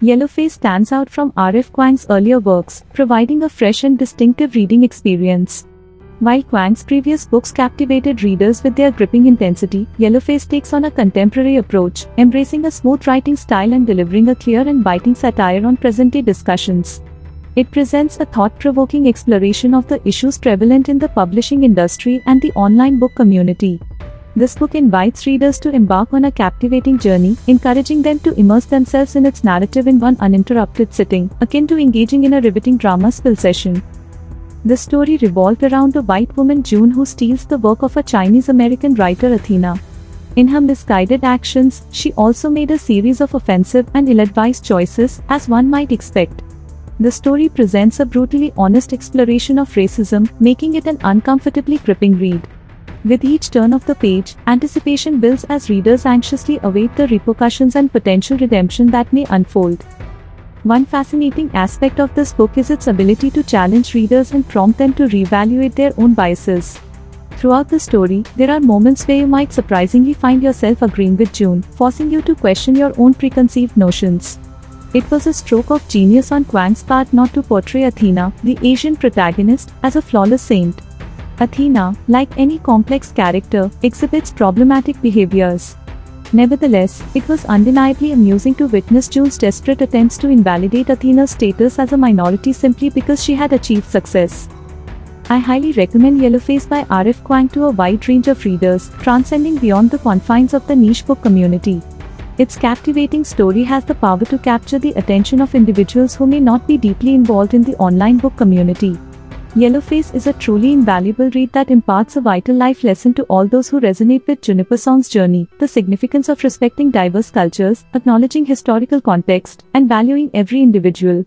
Yellowface stands out from R.F. Kuang's earlier works, providing a fresh and distinctive reading experience. While Kuang's previous books captivated readers with their gripping intensity, Yellowface takes on a contemporary approach, embracing a smooth writing style and delivering a clear and biting satire on present-day discussions. It presents a thought-provoking exploration of the issues prevalent in the publishing industry and the online book community. This book invites readers to embark on a captivating journey, encouraging them to immerse themselves in its narrative in one uninterrupted sitting, akin to engaging in a riveting drama spill session. The story revolved around a white woman June who steals the work of a Chinese American writer Athena. In her misguided actions, she also made a series of offensive and ill advised choices, as one might expect. The story presents a brutally honest exploration of racism, making it an uncomfortably gripping read. With each turn of the page, anticipation builds as readers anxiously await the repercussions and potential redemption that may unfold. One fascinating aspect of this book is its ability to challenge readers and prompt them to reevaluate their own biases. Throughout the story, there are moments where you might surprisingly find yourself agreeing with June, forcing you to question your own preconceived notions. It was a stroke of genius on Kuang's part not to portray Athena, the Asian protagonist, as a flawless saint. Athena, like any complex character, exhibits problematic behaviors. Nevertheless, it was undeniably amusing to witness June's desperate attempts to invalidate Athena's status as a minority simply because she had achieved success. I highly recommend Yellowface by R.F. Kuang to a wide range of readers, transcending beyond the confines of the niche book community. Its captivating story has the power to capture the attention of individuals who may not be deeply involved in the online book community. Yellowface is a truly invaluable read that imparts a vital life lesson to all those who resonate with Juniper Song's journey, the significance of respecting diverse cultures, acknowledging historical context, and valuing every individual.